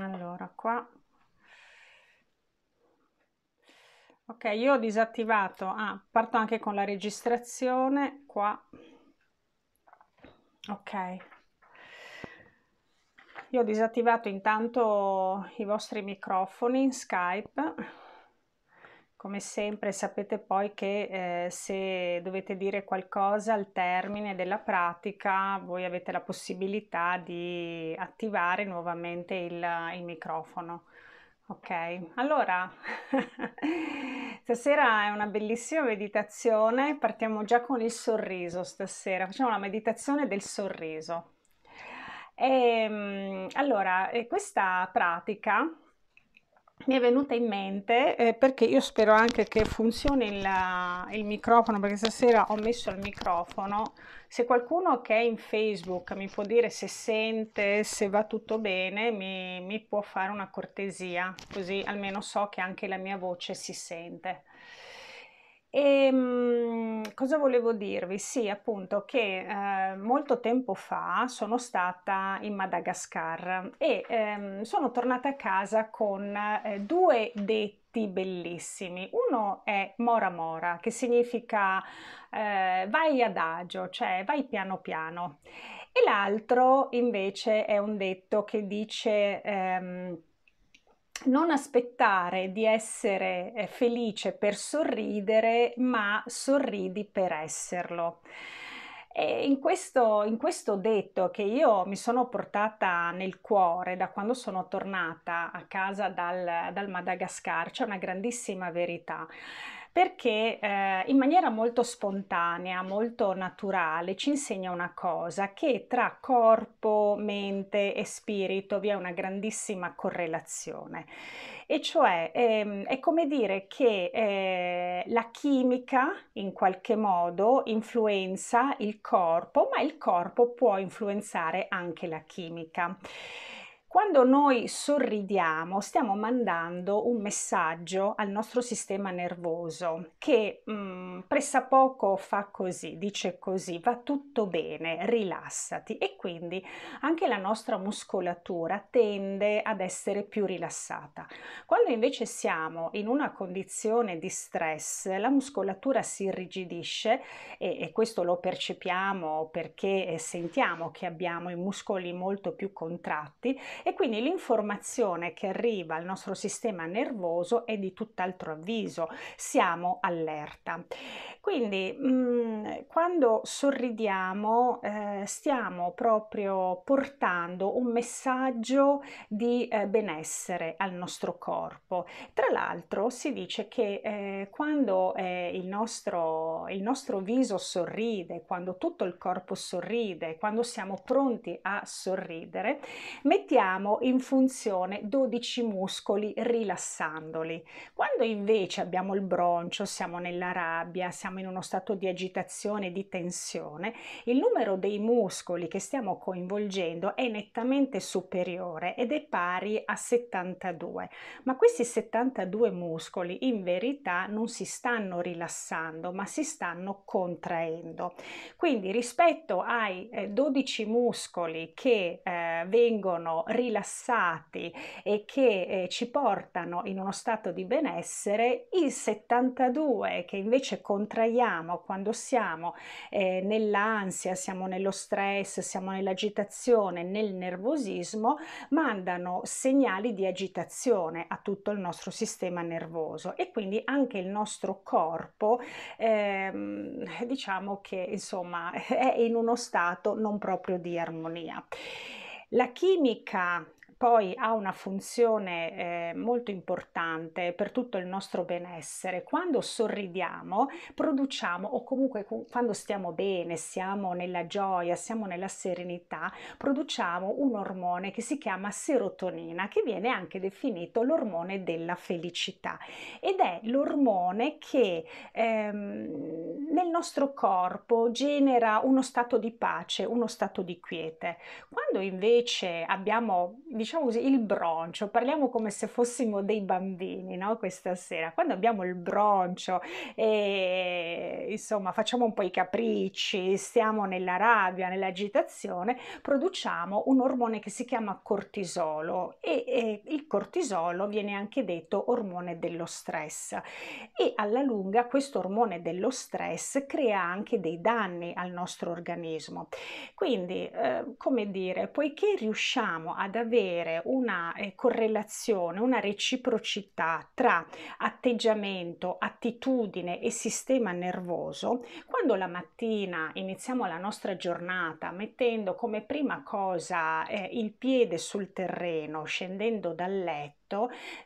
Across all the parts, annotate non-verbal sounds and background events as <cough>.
allora qua. Ok io ho disattivato ah, parto anche con la registrazione qua. Ok. Io ho disattivato intanto i vostri microfoni in skype come sempre sapete poi che eh, se dovete dire qualcosa al termine della pratica voi avete la possibilità di attivare nuovamente il, il microfono. Ok, allora <laughs> stasera è una bellissima meditazione, partiamo già con il sorriso stasera, facciamo la meditazione del sorriso. E, ehm, allora, questa pratica mi è venuta in mente eh, perché io spero anche che funzioni il, il, microfono perché stasera ho messo il microfono. Se qualcuno che è in facebook mi può dire se sente se va tutto bene mi, mi può fare una cortesia così almeno so che anche la mia voce si sente e ehm, cosa volevo dirvi? Sì, appunto che eh, molto tempo fa sono stata in Madagascar e ehm, sono tornata a casa con eh, due detti bellissimi. Uno è Mora Mora, che significa eh, vai adagio, cioè vai piano piano. E l'altro invece è un detto che dice... Ehm, non aspettare di essere eh, felice per sorridere, ma sorridi per esserlo. E in questo, in questo detto che io mi sono portata nel cuore da quando sono tornata a casa dal, dal Madagascar c'è una grandissima verità perché eh, in maniera molto spontanea, molto naturale, ci insegna una cosa, che tra corpo, mente e spirito vi è una grandissima correlazione. E cioè ehm, è come dire che eh, la chimica in qualche modo influenza il corpo, ma il corpo può influenzare anche la chimica. Quando noi sorridiamo stiamo mandando un messaggio al nostro sistema nervoso che mh, mm, pressappoco fa così, dice così, va tutto bene, rilassati e quindi anche la nostra muscolatura tende ad essere più rilassata. Quando invece siamo in una condizione di stress, la muscolatura si irrigidisce e, e questo lo percepiamo perché eh, sentiamo che abbiamo i muscoli molto più contratti e quindi l'informazione che arriva al nostro sistema nervoso è di tutt'altro avviso, siamo allerta. Quindi mh, mm, quando sorridiamo eh, stiamo proprio portando un messaggio di eh, benessere al nostro corpo. Tra l'altro si dice che eh, quando eh, il nostro, il nostro viso sorride, quando tutto il corpo sorride, quando siamo pronti a sorridere, mettiamo in funzione 12 muscoli rilassandoli. Quando invece abbiamo il broncio, siamo nella rabbia, siamo siamo in uno stato di agitazione, di tensione, il numero dei muscoli che stiamo coinvolgendo è nettamente superiore ed è pari a 72. Ma questi 72 muscoli in verità non si stanno rilassando, ma si stanno contraendo. Quindi rispetto ai 12 eh, muscoli che eh, vengono rilassati e che eh, ci portano in uno stato di benessere, i 72 che invece contraiamo quando siamo eh, nell'ansia, siamo nello stress, siamo nell'agitazione, nel nervosismo, mandano segnali di agitazione a tutto il nostro sistema nervoso e quindi anche il nostro corpo ehm, diciamo che insomma <laughs> è in uno stato non proprio di armonia. La chimica poi ha una funzione eh, molto importante per tutto il nostro benessere. Quando sorridiamo, produciamo, o comunque quando stiamo bene, siamo nella gioia, siamo nella serenità, produciamo un ormone che si chiama serotonina, che viene anche definito l'ormone della felicità ed è l'ormone che ehm, nel nostro corpo genera uno stato di pace, uno stato di quiete. Quando invece abbiamo, diciamo, diciamo così, il broncio, parliamo come se fossimo dei bambini, no? Questa sera, quando abbiamo il broncio e insomma facciamo un po' i capricci, stiamo nella rabbia, nell'agitazione, produciamo un ormone che si chiama cortisolo e, e il cortisolo viene anche detto ormone dello stress e alla lunga questo ormone dello stress crea anche dei danni al nostro organismo. Quindi, eh, come dire, poiché riusciamo ad avere una eh, correlazione, una reciprocità tra atteggiamento, attitudine e sistema nervoso, quando la mattina iniziamo la nostra giornata mettendo come prima cosa eh, il piede sul terreno, scendendo dal letto,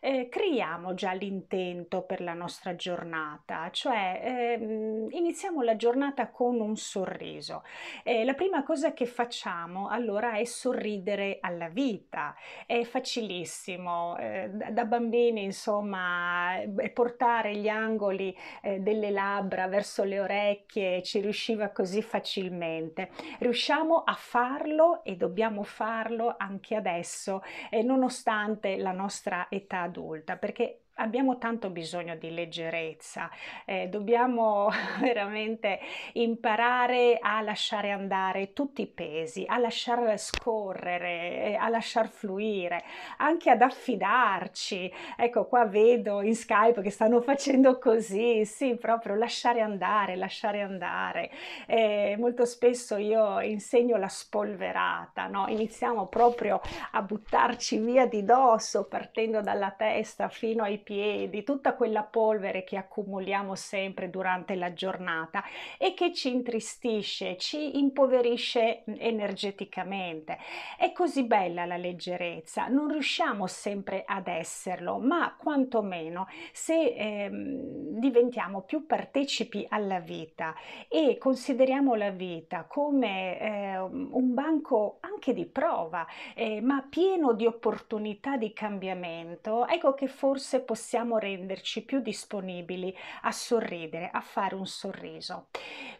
eh, creiamo già l'intento per la nostra giornata, cioè eh, iniziamo la giornata con un sorriso. Eh, la prima cosa che facciamo allora è sorridere alla vita, è facilissimo, eh, da bambini insomma portare gli angoli eh, delle labbra verso le orecchie ci riusciva così facilmente. Riusciamo a farlo e dobbiamo farlo anche adesso, eh, nonostante la nostra età adulta, perché abbiamo tanto bisogno di leggerezza, eh, dobbiamo <laughs> veramente imparare a lasciare andare tutti i pesi, a lasciar scorrere, eh, a lasciar fluire, anche ad affidarci. Ecco, qua vedo in Skype che stanno facendo così, sì, proprio lasciare andare, lasciare andare. Eh, molto spesso io insegno la spolverata, no? iniziamo proprio a buttarci via di dosso partendo dalla testa fino ai piedi, tutta quella polvere che accumuliamo sempre durante la giornata e che ci intristisce, ci impoverisce energeticamente. È così bella la leggerezza, non riusciamo sempre ad esserlo, ma quantomeno se ehm, diventiamo più partecipi alla vita e consideriamo la vita come eh, un banco anche di prova, eh, ma pieno di opportunità di cambiamento, ecco che forse possiamo possiamo renderci più disponibili a sorridere, a fare un sorriso.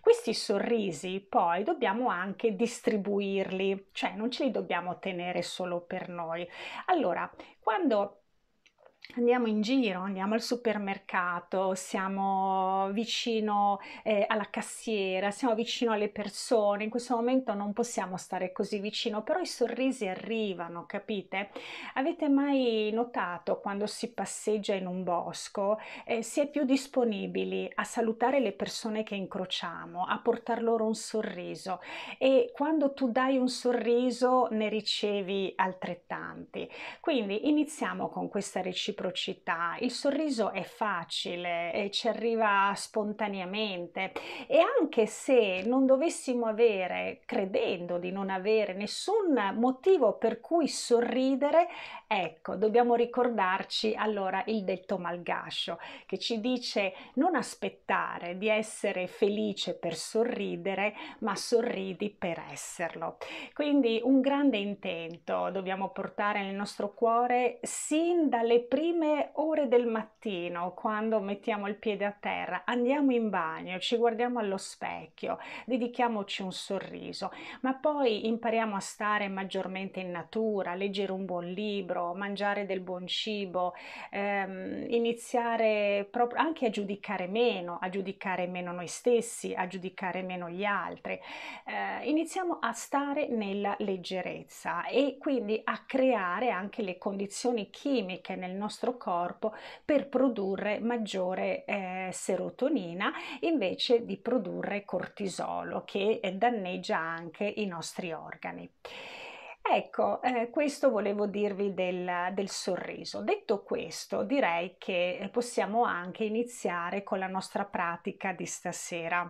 Questi sorrisi poi dobbiamo anche distribuirli, cioè non ce li dobbiamo tenere solo per noi. Allora, quando Andiamo in giro, andiamo al supermercato, siamo vicino eh, alla cassiera, siamo vicino alle persone. In questo momento non possiamo stare così vicino, però i sorrisi arrivano, capite? Avete mai notato quando si passeggia in un bosco, eh, si è più disponibili a salutare le persone che incrociamo, a portar loro un sorriso e quando tu dai un sorriso ne ricevi altrettanti. Quindi iniziamo con questa reciprocità reciprocità, il sorriso è facile e ci arriva spontaneamente e anche se non dovessimo avere, credendo di non avere nessun motivo per cui sorridere, ecco, dobbiamo ricordarci allora il detto malgascio che ci dice non aspettare di essere felice per sorridere, ma sorridi per esserlo. Quindi un grande intento dobbiamo portare nel nostro cuore sin dalle prime prime ore del mattino, quando mettiamo il piede a terra, andiamo in bagno, ci guardiamo allo specchio, dedichiamoci un sorriso, ma poi impariamo a stare maggiormente in natura, leggere un buon libro, mangiare del buon cibo, ehm, iniziare proprio anche a giudicare meno, a giudicare meno noi stessi, a giudicare meno gli altri. Eh, iniziamo a stare nella leggerezza e quindi a creare anche le condizioni chimiche nel nostro nostro corpo per produrre maggiore eh, serotonina invece di produrre cortisolo che eh, danneggia anche i nostri organi. Ecco, eh, questo volevo dirvi del, del, sorriso. Detto questo, direi che possiamo anche iniziare con la nostra pratica di stasera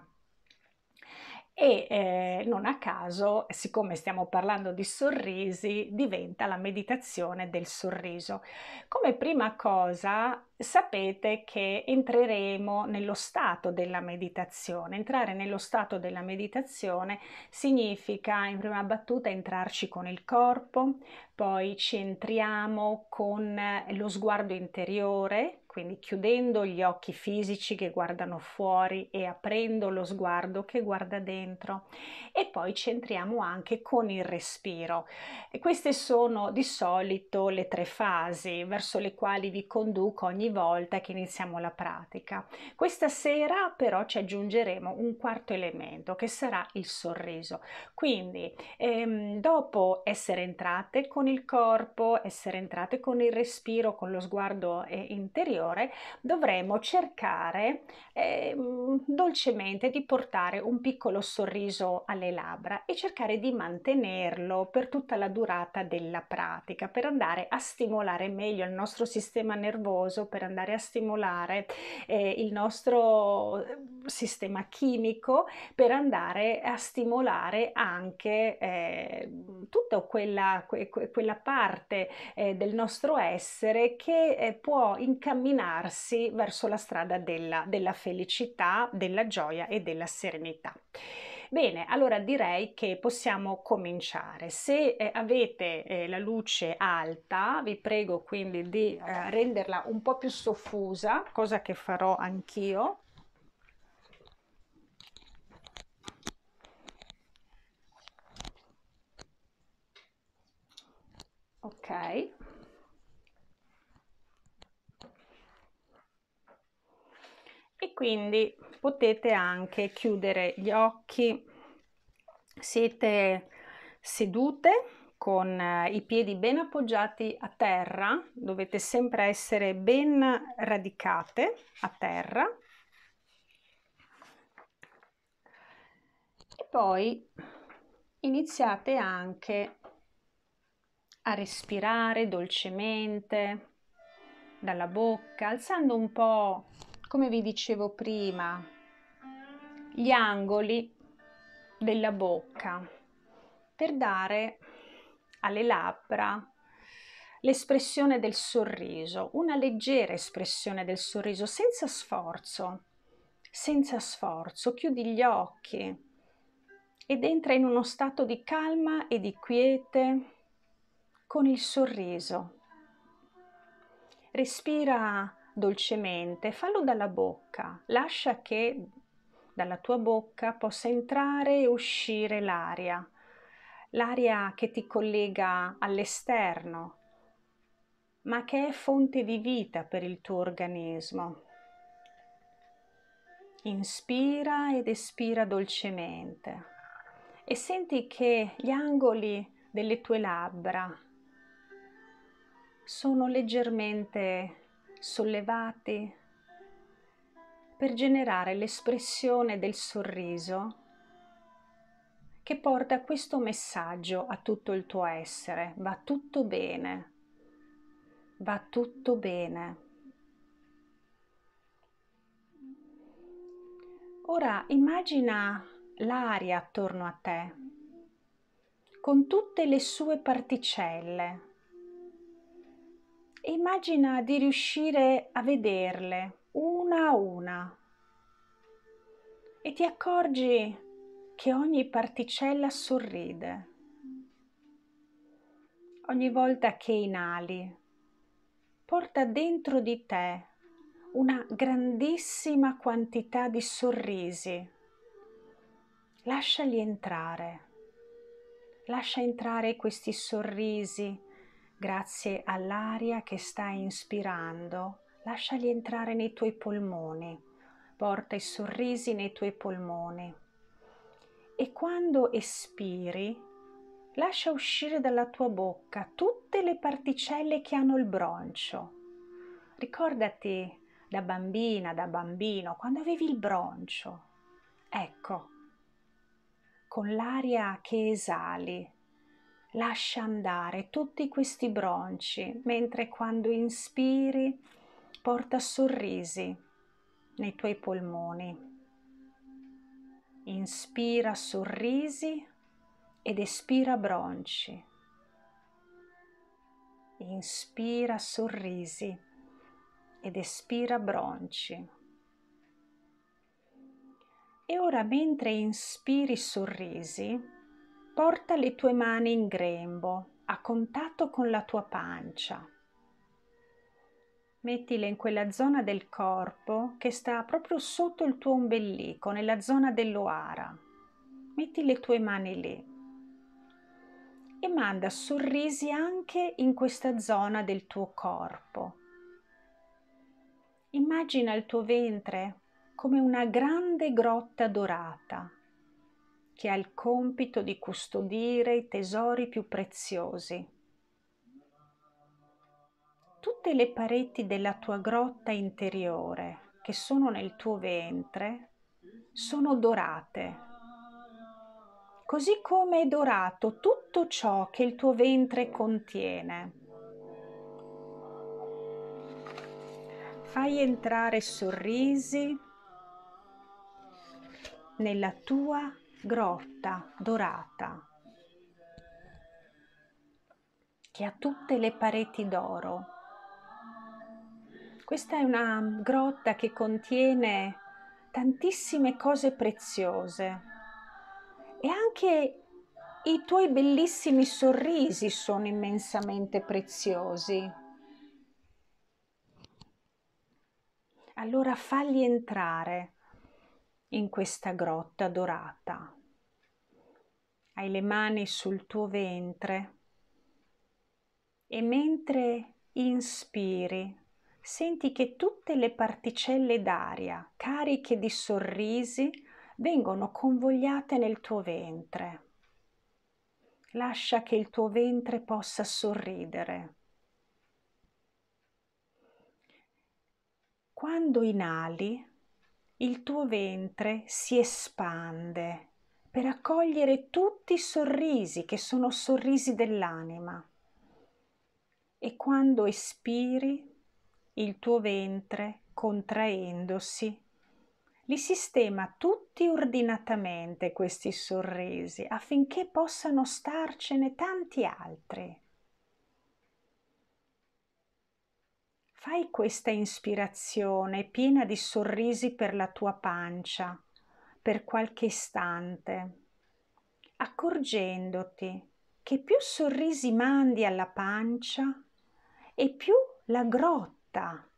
e eh, non a caso, siccome stiamo parlando di sorrisi, diventa la meditazione del sorriso. Come prima cosa sapete che entreremo nello stato della meditazione. Entrare nello stato della meditazione significa in prima battuta entrarci con il corpo, poi ci entriamo con lo sguardo interiore, quindi chiudendo gli occhi fisici che guardano fuori e aprendo lo sguardo che guarda dentro. E poi centriamo anche con il respiro. E queste sono di solito le tre fasi verso le quali vi conduco ogni volta che iniziamo la pratica. Questa sera però ci aggiungeremo un quarto elemento che sarà il sorriso. Quindi ehm, dopo essere entrate con il corpo, essere entrate con il respiro, con lo sguardo eh, interiore, dovremo cercare eh, dolcemente di portare un piccolo sorriso alle labbra e cercare di mantenerlo per tutta la durata della pratica, per andare a stimolare meglio il nostro sistema nervoso, per andare a stimolare eh, il nostro eh, sistema chimico, per andare a stimolare anche eh, tutta quella, que, quella parte eh, del nostro essere che eh, può incamminarsi verso la strada della, della felicità, della gioia e della serenità. Bene, allora direi che possiamo cominciare. Se eh, avete eh, la luce alta, vi prego quindi di eh, renderla un po' più soffusa, cosa che farò anch'io. Ok. E quindi potete anche chiudere gli occhi. Siete sedute con eh, i piedi ben appoggiati a terra, dovete sempre essere ben radicate a terra. E poi iniziate anche a respirare dolcemente dalla bocca, alzando un po', come vi dicevo prima, gli angoli della bocca per dare alle labbra l'espressione del sorriso, una leggera espressione del sorriso senza sforzo, senza sforzo. Chiudi gli occhi ed entra in uno stato di calma e di quiete con il sorriso. Respira dolcemente, fallo dalla bocca, lascia che dalla tua bocca possa entrare e uscire l'aria, l'aria che ti collega all'esterno, ma che è fonte di vita per il tuo organismo. Inspira ed espira dolcemente e senti che gli angoli delle tue labbra sono leggermente sollevati per generare l'espressione del sorriso che porta questo messaggio a tutto il tuo essere. Va tutto bene, va tutto bene. Ora immagina l'aria attorno a te con tutte le sue particelle immagina di riuscire a vederle una a una e ti accorgi che ogni particella sorride. Ogni volta che inali, porta dentro di te una grandissima quantità di sorrisi. Lasciali entrare. Lascia entrare questi sorrisi grazie all'aria che stai inspirando, lasciali entrare nei tuoi polmoni, porta i sorrisi nei tuoi polmoni e quando espiri lascia uscire dalla tua bocca tutte le particelle che hanno il broncio. Ricordati da bambina, da bambino, quando avevi il broncio. Ecco, con l'aria che esali, lascia andare tutti questi bronci, mentre quando inspiri porta sorrisi nei tuoi polmoni. Inspira sorrisi ed espira bronci. Inspira sorrisi ed espira bronci. E ora mentre inspiri sorrisi, Porta le tue mani in grembo, a contatto con la tua pancia. Mettile in quella zona del corpo che sta proprio sotto il tuo ombelico, nella zona dell'oara. Metti le tue mani lì e manda sorrisi anche in questa zona del tuo corpo. Immagina il tuo ventre come una grande grotta dorata che ha il compito di custodire i tesori più preziosi. Tutte le pareti della tua grotta interiore che sono nel tuo ventre sono dorate, così come è dorato tutto ciò che il tuo ventre contiene. Fai entrare sorrisi nella tua grotta dorata che ha tutte le pareti d'oro. Questa è una grotta che contiene tantissime cose preziose e anche i tuoi bellissimi sorrisi sono immensamente preziosi. Allora fagli entrare in questa grotta dorata. Hai le mani sul tuo ventre e mentre inspiri senti che tutte le particelle d'aria cariche di sorrisi vengono convogliate nel tuo ventre. Lascia che il tuo ventre possa sorridere. Quando inali, il tuo ventre si espande per accogliere tutti i sorrisi che sono sorrisi dell'anima. E quando espiri, il tuo ventre, contraendosi, li sistema tutti ordinatamente questi sorrisi affinché possano starcene tanti altri. Fai questa ispirazione piena di sorrisi per la tua pancia per qualche istante, accorgendoti che più sorrisi mandi alla pancia e più la grotta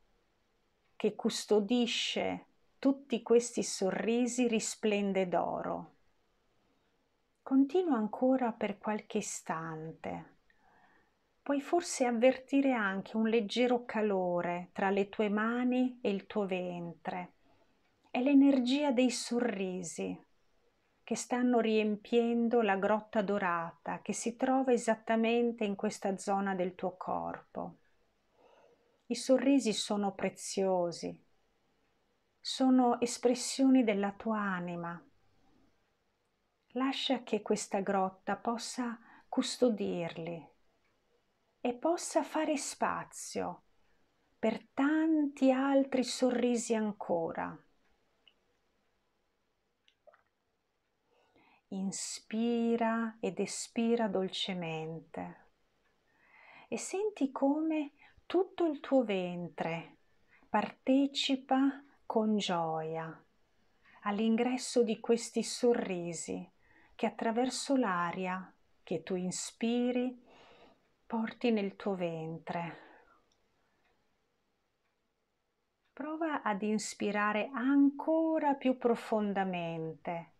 che custodisce tutti questi sorrisi risplende d'oro. Continua ancora per qualche istante puoi forse avvertire anche un leggero calore tra le tue mani e il tuo ventre. È l'energia dei sorrisi che stanno riempiendo la grotta dorata che si trova esattamente in questa zona del tuo corpo. I sorrisi sono preziosi, sono espressioni della tua anima. Lascia che questa grotta possa custodirli e possa fare spazio per tanti altri sorrisi ancora. Inspira ed espira dolcemente e senti come tutto il tuo ventre partecipa con gioia all'ingresso di questi sorrisi che attraverso l'aria che tu inspiri porti nel tuo ventre. Prova ad inspirare ancora più profondamente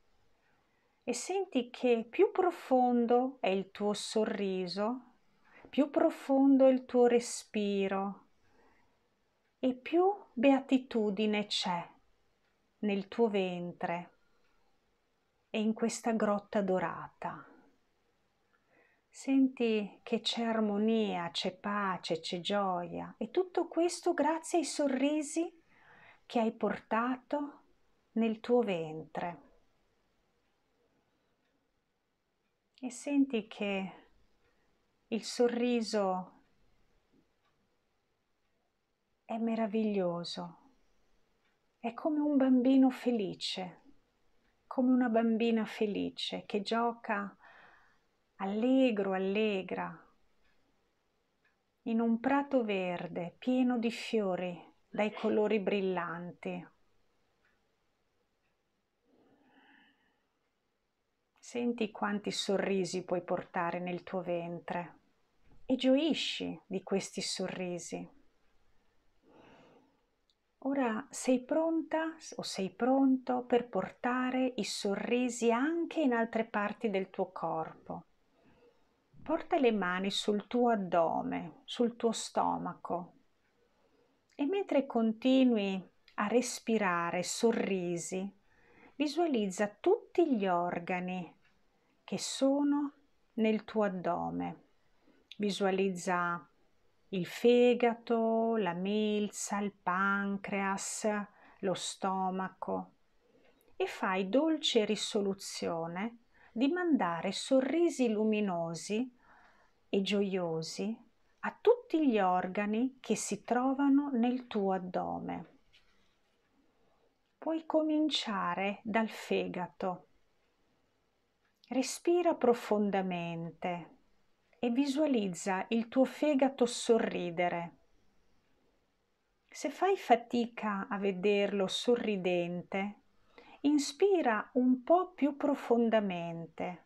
e senti che più profondo è il tuo sorriso, più profondo è il tuo respiro e più beatitudine c'è nel tuo ventre e in questa grotta dorata. Senti che c'è armonia, c'è pace, c'è gioia e tutto questo grazie ai sorrisi che hai portato nel tuo ventre. E senti che il sorriso è meraviglioso, è come un bambino felice, come una bambina felice che gioca allegro, allegra, in un prato verde pieno di fiori dai colori brillanti. Senti quanti sorrisi puoi portare nel tuo ventre e gioisci di questi sorrisi. Ora sei pronta o sei pronto per portare i sorrisi anche in altre parti del tuo corpo. Porta le mani sul tuo addome, sul tuo stomaco e mentre continui a respirare sorrisi, visualizza tutti gli organi che sono nel tuo addome. Visualizza il fegato, la milza, il pancreas, lo stomaco e fai dolce risoluzione di mandare sorrisi luminosi e gioiosi a tutti gli organi che si trovano nel tuo addome. Puoi cominciare dal fegato. Respira profondamente e visualizza il tuo fegato sorridere. Se fai fatica a vederlo sorridente, inspira un po' più profondamente,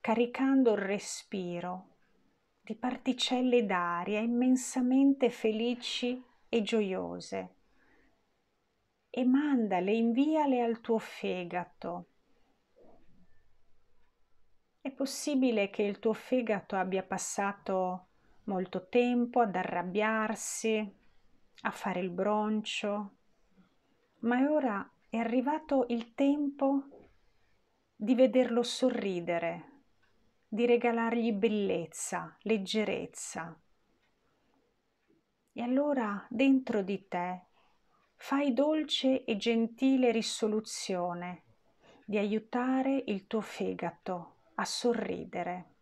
caricando il respiro di particelle d'aria immensamente felici e gioiose e mandale, inviale al tuo fegato è possibile che il tuo fegato abbia passato molto tempo ad arrabbiarsi, a fare il broncio, ma ora è arrivato il tempo di vederlo sorridere, di regalargli bellezza, leggerezza. E allora dentro di te fai dolce e gentile risoluzione di aiutare il tuo fegato a sorridere.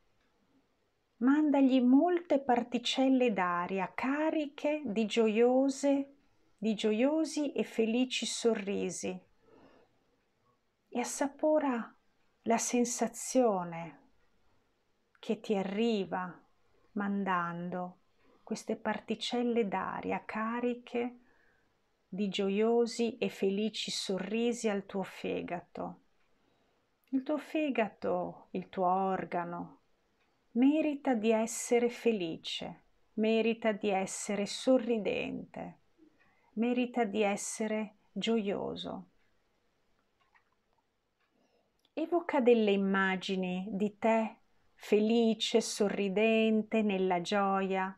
Mandagli molte particelle d'aria cariche di gioiose, di gioiosi e felici sorrisi e assapora la sensazione che ti arriva mandando queste particelle d'aria cariche di gioiosi e felici sorrisi al tuo fegato il tuo fegato, il tuo organo, merita di essere felice, merita di essere sorridente, merita di essere gioioso. Evoca delle immagini di te felice, sorridente, nella gioia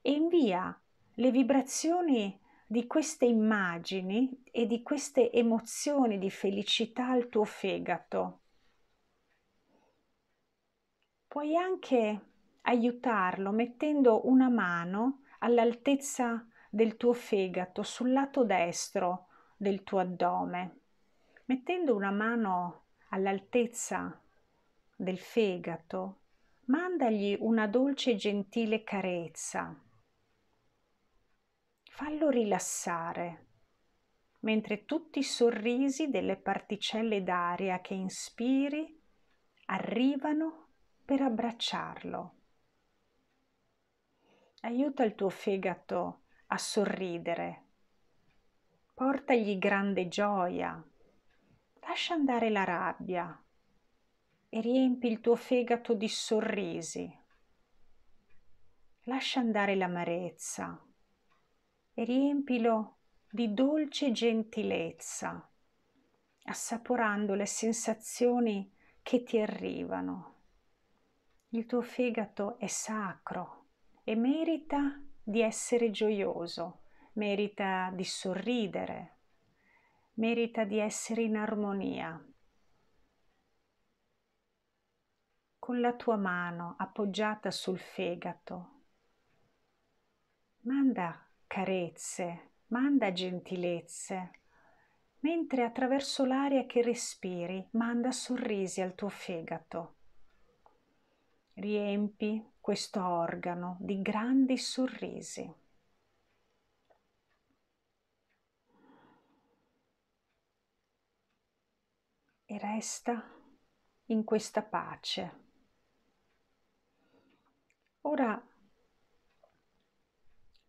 e invia le vibrazioni di queste immagini e di queste emozioni di felicità al tuo fegato. Puoi anche aiutarlo mettendo una mano all'altezza del tuo fegato sul lato destro del tuo addome. Mettendo una mano all'altezza del fegato, mandagli una dolce e gentile carezza fallo rilassare, mentre tutti i sorrisi delle particelle d'aria che inspiri arrivano per abbracciarlo. Aiuta il tuo fegato a sorridere, portagli grande gioia, lascia andare la rabbia e riempi il tuo fegato di sorrisi. Lascia andare l'amarezza riempilo di dolce gentilezza, assaporando le sensazioni che ti arrivano. Il tuo fegato è sacro e merita di essere gioioso, merita di sorridere, merita di essere in armonia. Con la tua mano appoggiata sul fegato, manda carezze, manda gentilezze, mentre attraverso l'aria che respiri manda sorrisi al tuo fegato. Riempi questo organo di grandi sorrisi. E resta in questa pace. Ora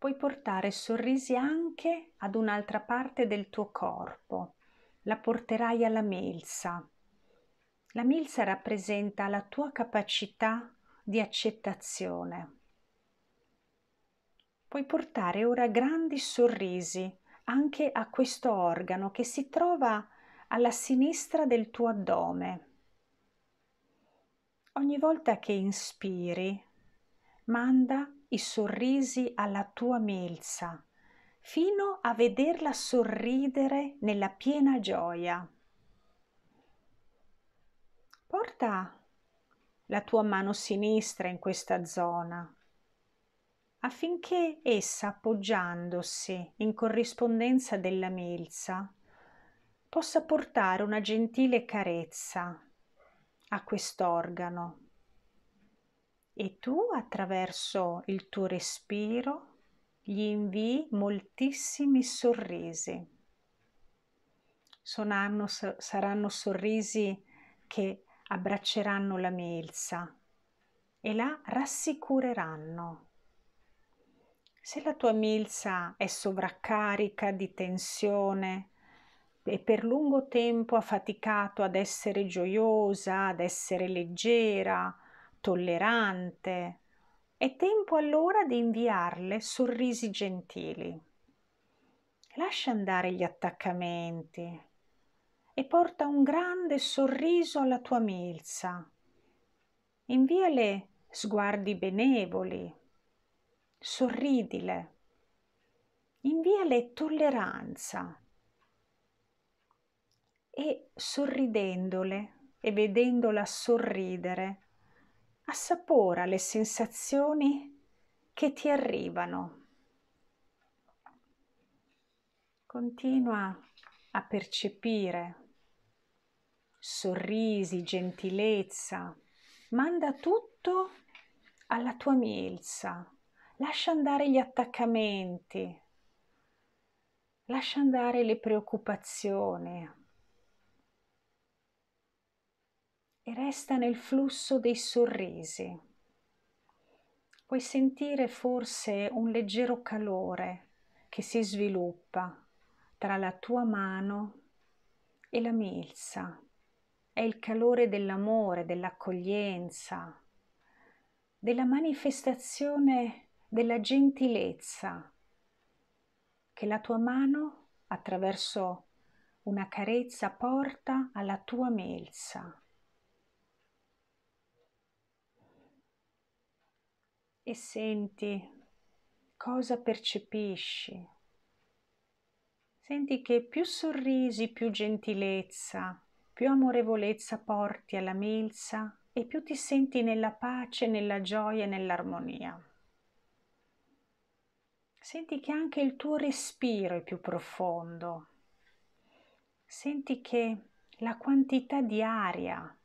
puoi portare sorrisi anche ad un'altra parte del tuo corpo. La porterai alla milza. La milza rappresenta la tua capacità di accettazione. Puoi portare ora grandi sorrisi anche a questo organo che si trova alla sinistra del tuo addome. Ogni volta che inspiri, manda i sorrisi alla tua milza fino a vederla sorridere nella piena gioia. Porta la tua mano sinistra in questa zona affinché essa, appoggiandosi in corrispondenza della milza, possa portare una gentile carezza a quest'organo e tu attraverso il tuo respiro gli invii moltissimi sorrisi. Sonaranno, saranno sorrisi che abbracceranno la milza e la rassicureranno. Se la tua milza è sovraccarica di tensione e per lungo tempo ha faticato ad essere gioiosa, ad essere leggera, tollerante, è tempo allora di inviarle sorrisi gentili. Lascia andare gli attaccamenti e porta un grande sorriso alla tua milza. Inviale sguardi benevoli, sorridile, inviale tolleranza e sorridendole e vedendola sorridere, assapora le sensazioni che ti arrivano. Continua a percepire sorrisi, gentilezza, manda tutto alla tua milza, Lascia andare gli attaccamenti, lascia andare le preoccupazioni e resta nel flusso dei sorrisi. Puoi sentire forse un leggero calore che si sviluppa tra la tua mano e la milza. È il calore dell'amore, dell'accoglienza, della manifestazione della gentilezza che la tua mano attraverso una carezza porta alla tua melza. E senti cosa percepisci. Senti che più sorrisi, più gentilezza, più amorevolezza porti alla milza e più ti senti nella pace, nella gioia e nell'armonia. Senti che anche il tuo respiro è più profondo. Senti che la quantità di aria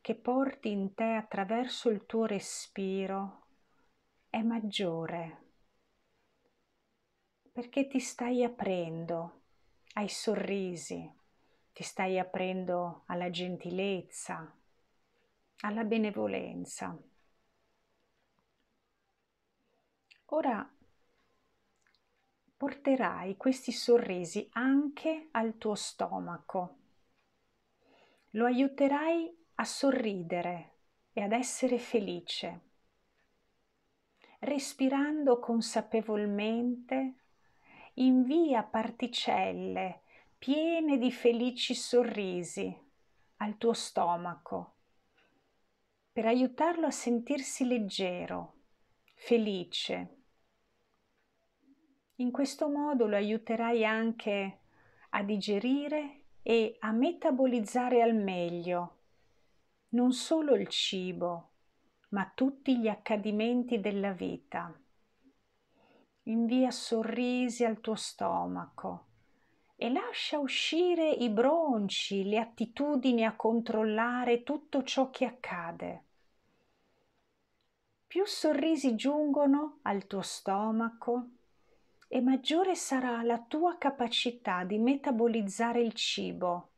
che porti in te attraverso il tuo respiro è maggiore perché ti stai aprendo ai sorrisi, ti stai aprendo alla gentilezza, alla benevolenza. Ora porterai questi sorrisi anche al tuo stomaco. Lo aiuterai a sorridere e ad essere felice. Respirando consapevolmente, invia particelle piene di felici sorrisi al tuo stomaco per aiutarlo a sentirsi leggero, felice. In questo modo lo aiuterai anche a digerire e a metabolizzare al meglio non solo il cibo, ma tutti gli accadimenti della vita. Invia sorrisi al tuo stomaco e lascia uscire i bronci, le attitudini a controllare tutto ciò che accade. Più sorrisi giungono al tuo stomaco, e maggiore sarà la tua capacità di metabolizzare il cibo,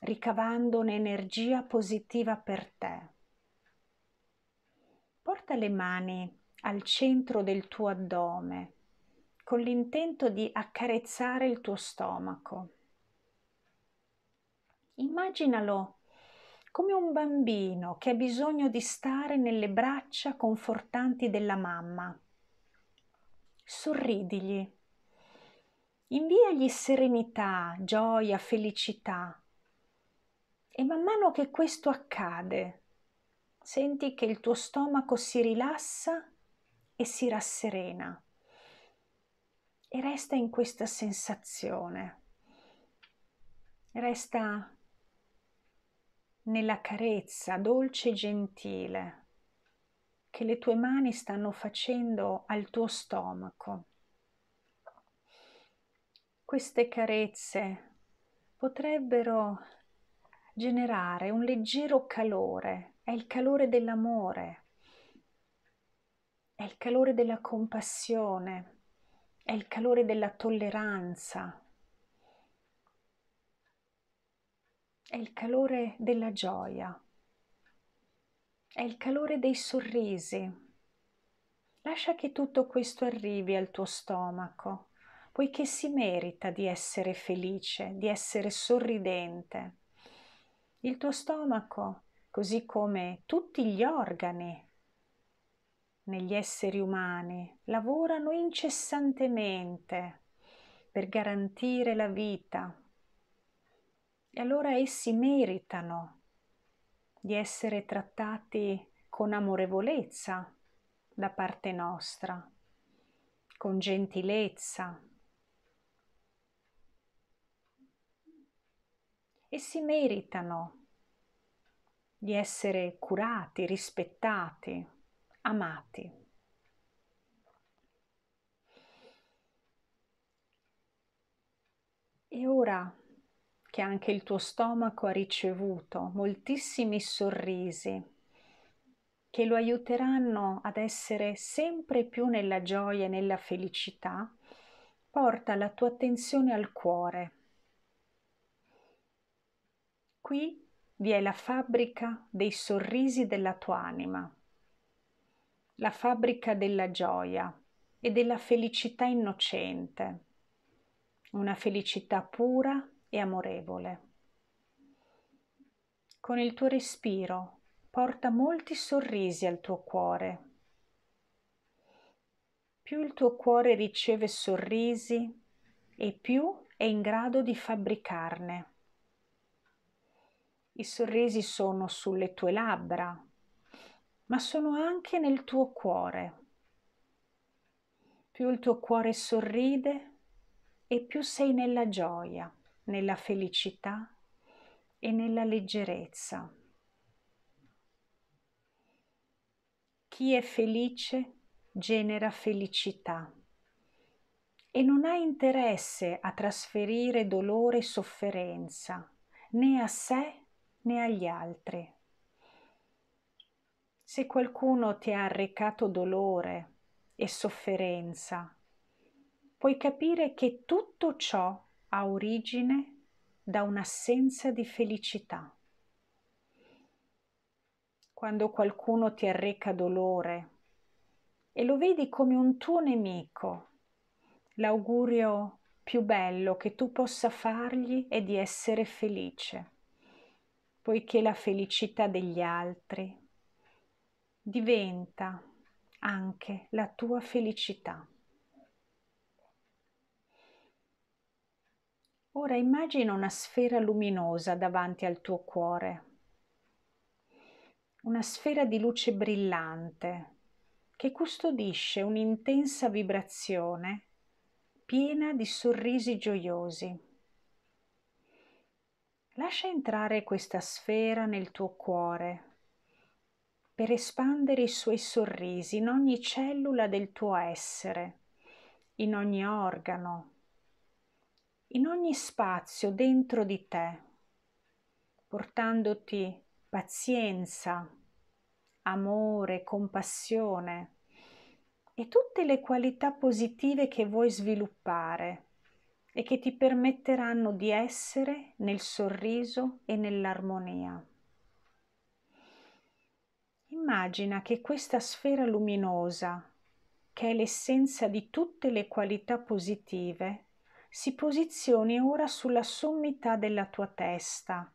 ricavando un'energia positiva per te. Porta le mani al centro del tuo addome con l'intento di accarezzare il tuo stomaco. Immaginalo come un bambino che ha bisogno di stare nelle braccia confortanti della mamma sorridigli inviagli serenità, gioia, felicità. E man mano che questo accade, senti che il tuo stomaco si rilassa e si rasserena e resta in questa sensazione, resta nella carezza dolce e gentile che le tue mani stanno facendo al tuo stomaco. Queste carezze potrebbero generare un leggero calore, è il calore dell'amore, è il calore della compassione, è il calore della tolleranza, è il calore della gioia, è il calore dei sorrisi. Lascia che tutto questo arrivi al tuo stomaco poiché si merita di essere felice, di essere sorridente. Il tuo stomaco, così come tutti gli organi negli esseri umani, lavorano incessantemente per garantire la vita. E allora essi meritano di essere trattati con amorevolezza da parte nostra, con gentilezza, e si meritano di essere curati, rispettati, amati. E ora che anche il tuo stomaco ha ricevuto moltissimi sorrisi che lo aiuteranno ad essere sempre più nella gioia e nella felicità, porta la tua attenzione al cuore Qui vi è la fabbrica dei sorrisi della tua anima, la fabbrica della gioia e della felicità innocente, una felicità pura e amorevole. Con il tuo respiro porta molti sorrisi al tuo cuore. Più il tuo cuore riceve sorrisi e più è in grado di fabbricarne. I sorrisi sono sulle tue labbra, ma sono anche nel tuo cuore. Più il tuo cuore sorride e più sei nella gioia, nella felicità e nella leggerezza. Chi è felice genera felicità e non ha interesse a trasferire dolore e sofferenza né a sé né agli altri. Se qualcuno ti ha arrecato dolore e sofferenza, puoi capire che tutto ciò ha origine da un'assenza di felicità. Quando qualcuno ti arreca dolore e lo vedi come un tuo nemico, l'augurio più bello che tu possa fargli è di essere felice poiché la felicità degli altri diventa anche la tua felicità. Ora immagina una sfera luminosa davanti al tuo cuore, una sfera di luce brillante che custodisce un'intensa vibrazione piena di sorrisi gioiosi. Lascia entrare questa sfera nel tuo cuore per espandere i suoi sorrisi in ogni cellula del tuo essere, in ogni organo, in ogni spazio dentro di te, portandoti pazienza, amore, compassione e tutte le qualità positive che vuoi sviluppare e che ti permetteranno di essere nel sorriso e nell'armonia. Immagina che questa sfera luminosa, che è l'essenza di tutte le qualità positive, si posizioni ora sulla sommità della tua testa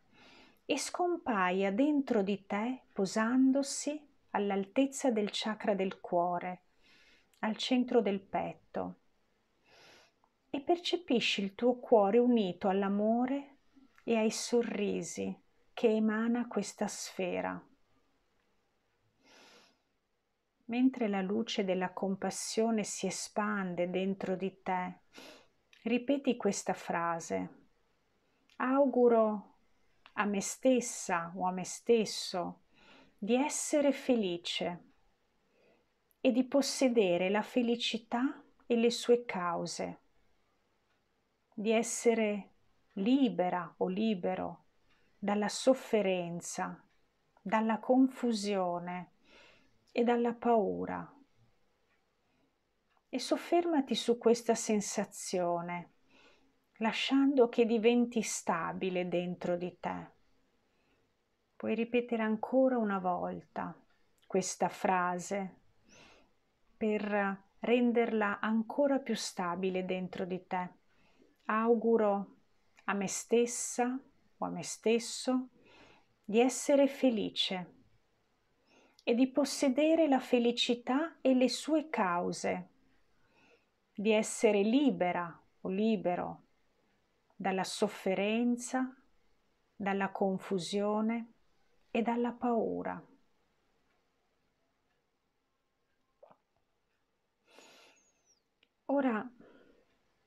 e scompaia dentro di te posandosi all'altezza del chakra del cuore, al centro del petto e percepisci il tuo cuore unito all'amore e ai sorrisi che emana questa sfera. Mentre la luce della compassione si espande dentro di te, ripeti questa frase. Auguro a me stessa o a me stesso di essere felice e di possedere la felicità e le sue cause, di essere libera o libero dalla sofferenza, dalla confusione e dalla paura. E soffermati su questa sensazione, lasciando che diventi stabile dentro di te. Puoi ripetere ancora una volta questa frase per renderla ancora più stabile dentro di te. Auguro a me stessa o a me stesso di essere felice e di possedere la felicità e le sue cause, di essere libera o libero dalla sofferenza, dalla confusione e dalla paura. Ora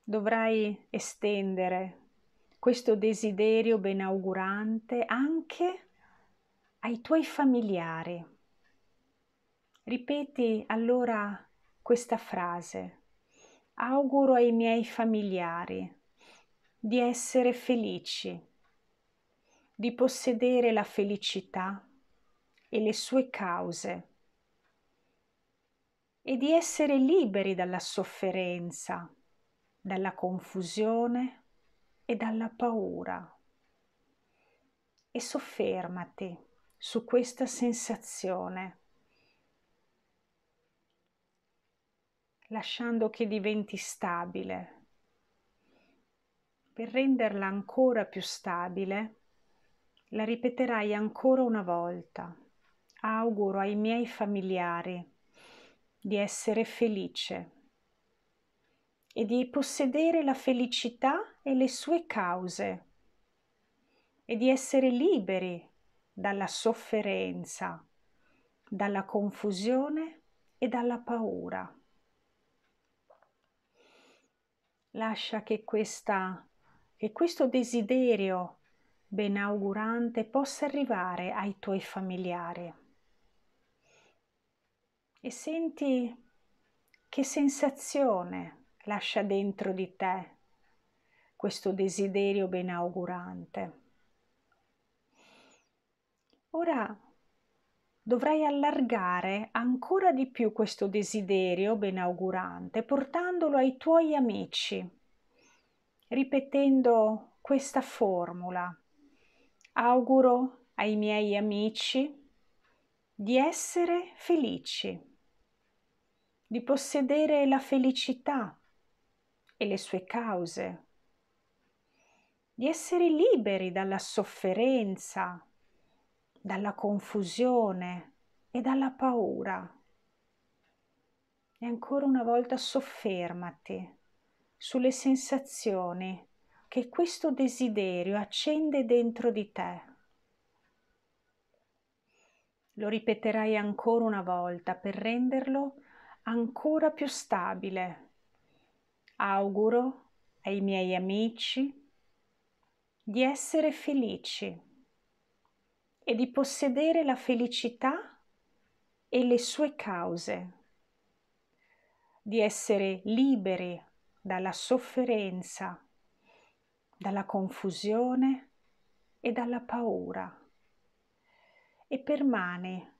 dovrai estendere questo desiderio benaugurante anche ai tuoi familiari. Ripeti allora questa frase. Auguro ai miei familiari di essere felici, di possedere la felicità e le sue cause e di essere liberi dalla sofferenza, dalla confusione e dalla paura. E soffermati su questa sensazione, lasciando che diventi stabile. Per renderla ancora più stabile, la ripeterai ancora una volta. Auguro ai miei familiari di essere felice e di possedere la felicità e le sue cause e di essere liberi dalla sofferenza, dalla confusione e dalla paura. Lascia che, questa, che questo desiderio benaugurante possa arrivare ai tuoi familiari e senti che sensazione lascia dentro di te questo desiderio benaugurante. Ora dovrai allargare ancora di più questo desiderio benaugurante portandolo ai tuoi amici, ripetendo questa formula. Auguro ai miei amici di essere felici, di possedere la felicità e le sue cause, di essere liberi dalla sofferenza, dalla confusione e dalla paura. E ancora una volta soffermati sulle sensazioni che questo desiderio accende dentro di te. Lo ripeterai ancora una volta per renderlo ancora più stabile Auguro ai miei amici di essere felici e di possedere la felicità e le sue cause, di essere liberi dalla sofferenza, dalla confusione e dalla paura e permane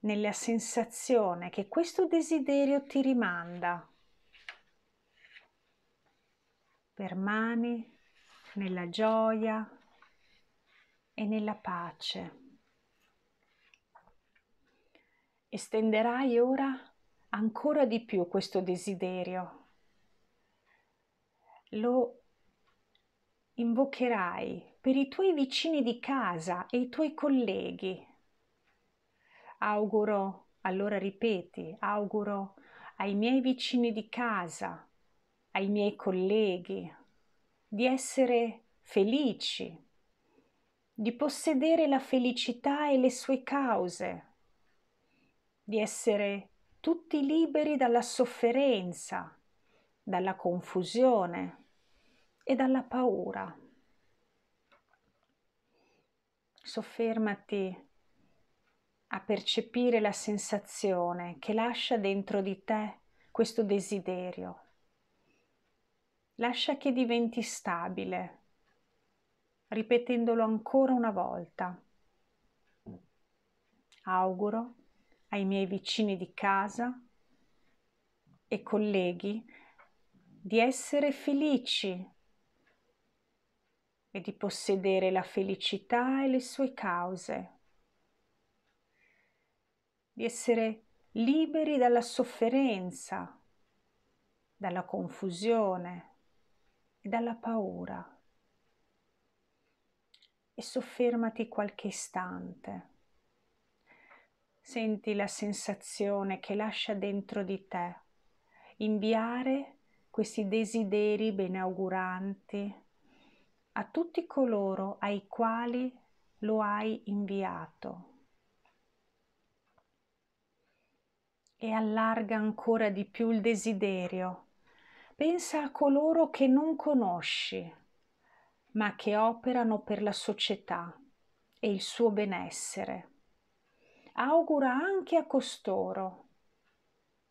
nella sensazione che questo desiderio ti rimanda permani nella gioia e nella pace. Estenderai ora ancora di più questo desiderio. Lo invocherai per i tuoi vicini di casa e i tuoi colleghi. Auguro, allora ripeti, auguro ai miei vicini di casa, ai miei colleghi, di essere felici, di possedere la felicità e le sue cause, di essere tutti liberi dalla sofferenza, dalla confusione e dalla paura. Soffermati a percepire la sensazione che lascia dentro di te questo desiderio. Lascia che diventi stabile, ripetendolo ancora una volta. Auguro ai miei vicini di casa e colleghi di essere felici e di possedere la felicità e le sue cause di essere liberi dalla sofferenza, dalla confusione e dalla paura. E soffermati qualche istante. Senti la sensazione che lascia dentro di te inviare questi desideri benauguranti a tutti coloro ai quali lo hai inviato. e allarga ancora di più il desiderio. Pensa a coloro che non conosci, ma che operano per la società e il suo benessere. Augura anche a costoro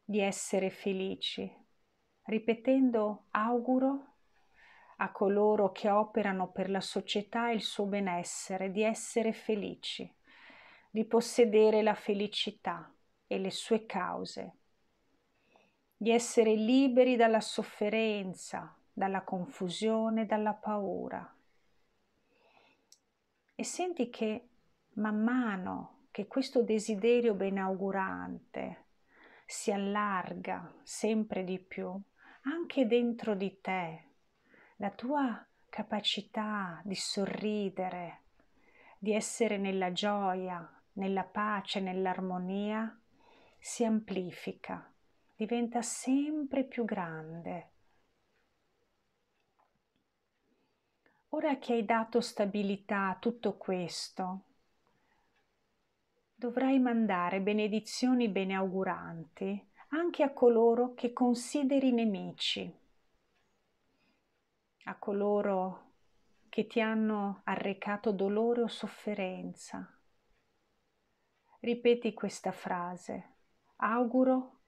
di essere felici, ripetendo auguro a coloro che operano per la società e il suo benessere, di essere felici, di possedere la felicità e le sue cause, di essere liberi dalla sofferenza, dalla confusione, dalla paura. E senti che man mano che questo desiderio benaugurante si allarga sempre di più, anche dentro di te, la tua capacità di sorridere, di essere nella gioia, nella pace, nell'armonia, si amplifica, diventa sempre più grande. Ora che hai dato stabilità a tutto questo, dovrai mandare benedizioni beneauguranti anche a coloro che consideri nemici, a coloro che ti hanno arrecato dolore o sofferenza. Ripeti questa frase auguro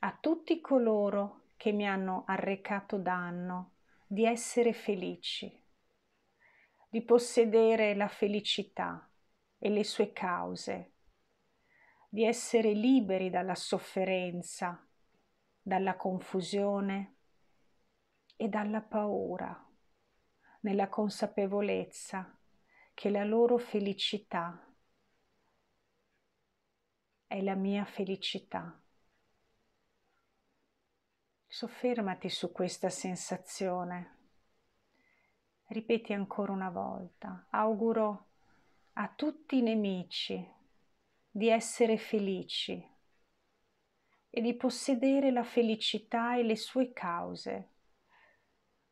a tutti coloro che mi hanno arrecato danno di essere felici, di possedere la felicità e le sue cause, di essere liberi dalla sofferenza, dalla confusione e dalla paura, nella consapevolezza che la loro felicità è la mia felicità. Soffermati su questa sensazione. Ripeti ancora una volta. Auguro a tutti i nemici di essere felici e di possedere la felicità e le sue cause,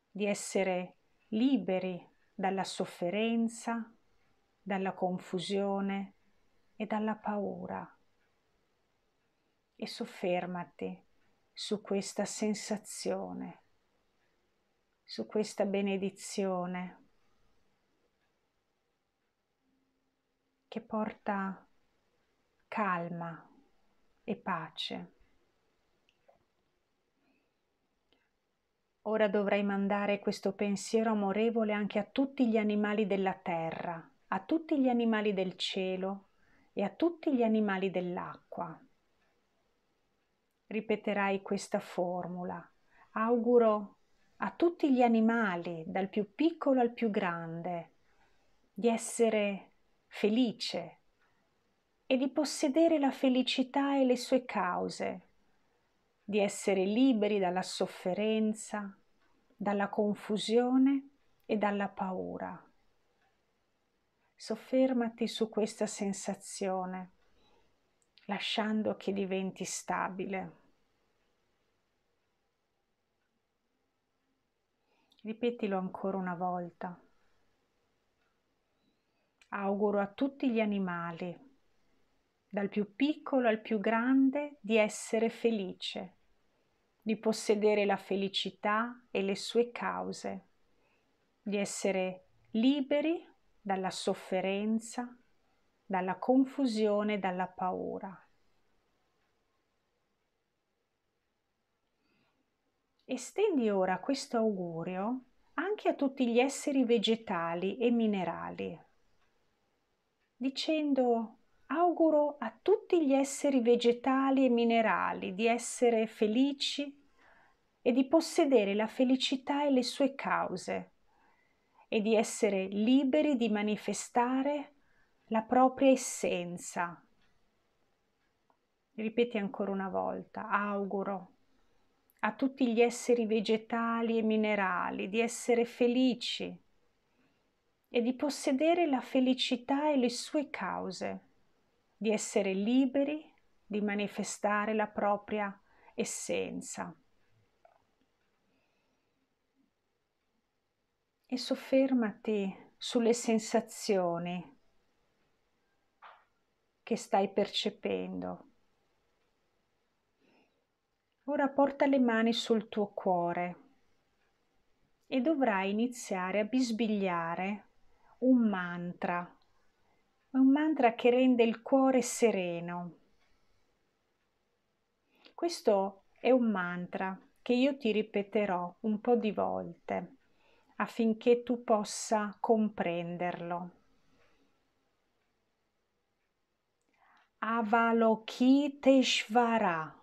di essere liberi dalla sofferenza, dalla confusione e dalla paura e soffermati su questa sensazione, su questa benedizione che porta calma e pace. Ora dovrai mandare questo pensiero amorevole anche a tutti gli animali della terra, a tutti gli animali del cielo e a tutti gli animali dell'acqua ripeterai questa formula. Auguro a tutti gli animali, dal più piccolo al più grande, di essere felice e di possedere la felicità e le sue cause, di essere liberi dalla sofferenza, dalla confusione e dalla paura. Soffermati su questa sensazione lasciando che diventi stabile. Ripetilo ancora una volta. Auguro a tutti gli animali, dal più piccolo al più grande, di essere felice, di possedere la felicità e le sue cause, di essere liberi dalla sofferenza, dalla confusione, dalla paura. Estendi ora questo augurio anche a tutti gli esseri vegetali e minerali, dicendo auguro a tutti gli esseri vegetali e minerali di essere felici e di possedere la felicità e le sue cause e di essere liberi di manifestare la propria essenza. Ripeti ancora una volta, auguro a tutti gli esseri vegetali e minerali di essere felici e di possedere la felicità e le sue cause, di essere liberi di manifestare la propria essenza. E soffermati sulle sensazioni che stai percependo. Ora porta le mani sul tuo cuore e dovrai iniziare a bisbigliare un mantra, un mantra che rende il cuore sereno. Questo è un mantra che io ti ripeterò un po' di volte affinché tu possa comprenderlo. Avalokiteshvara.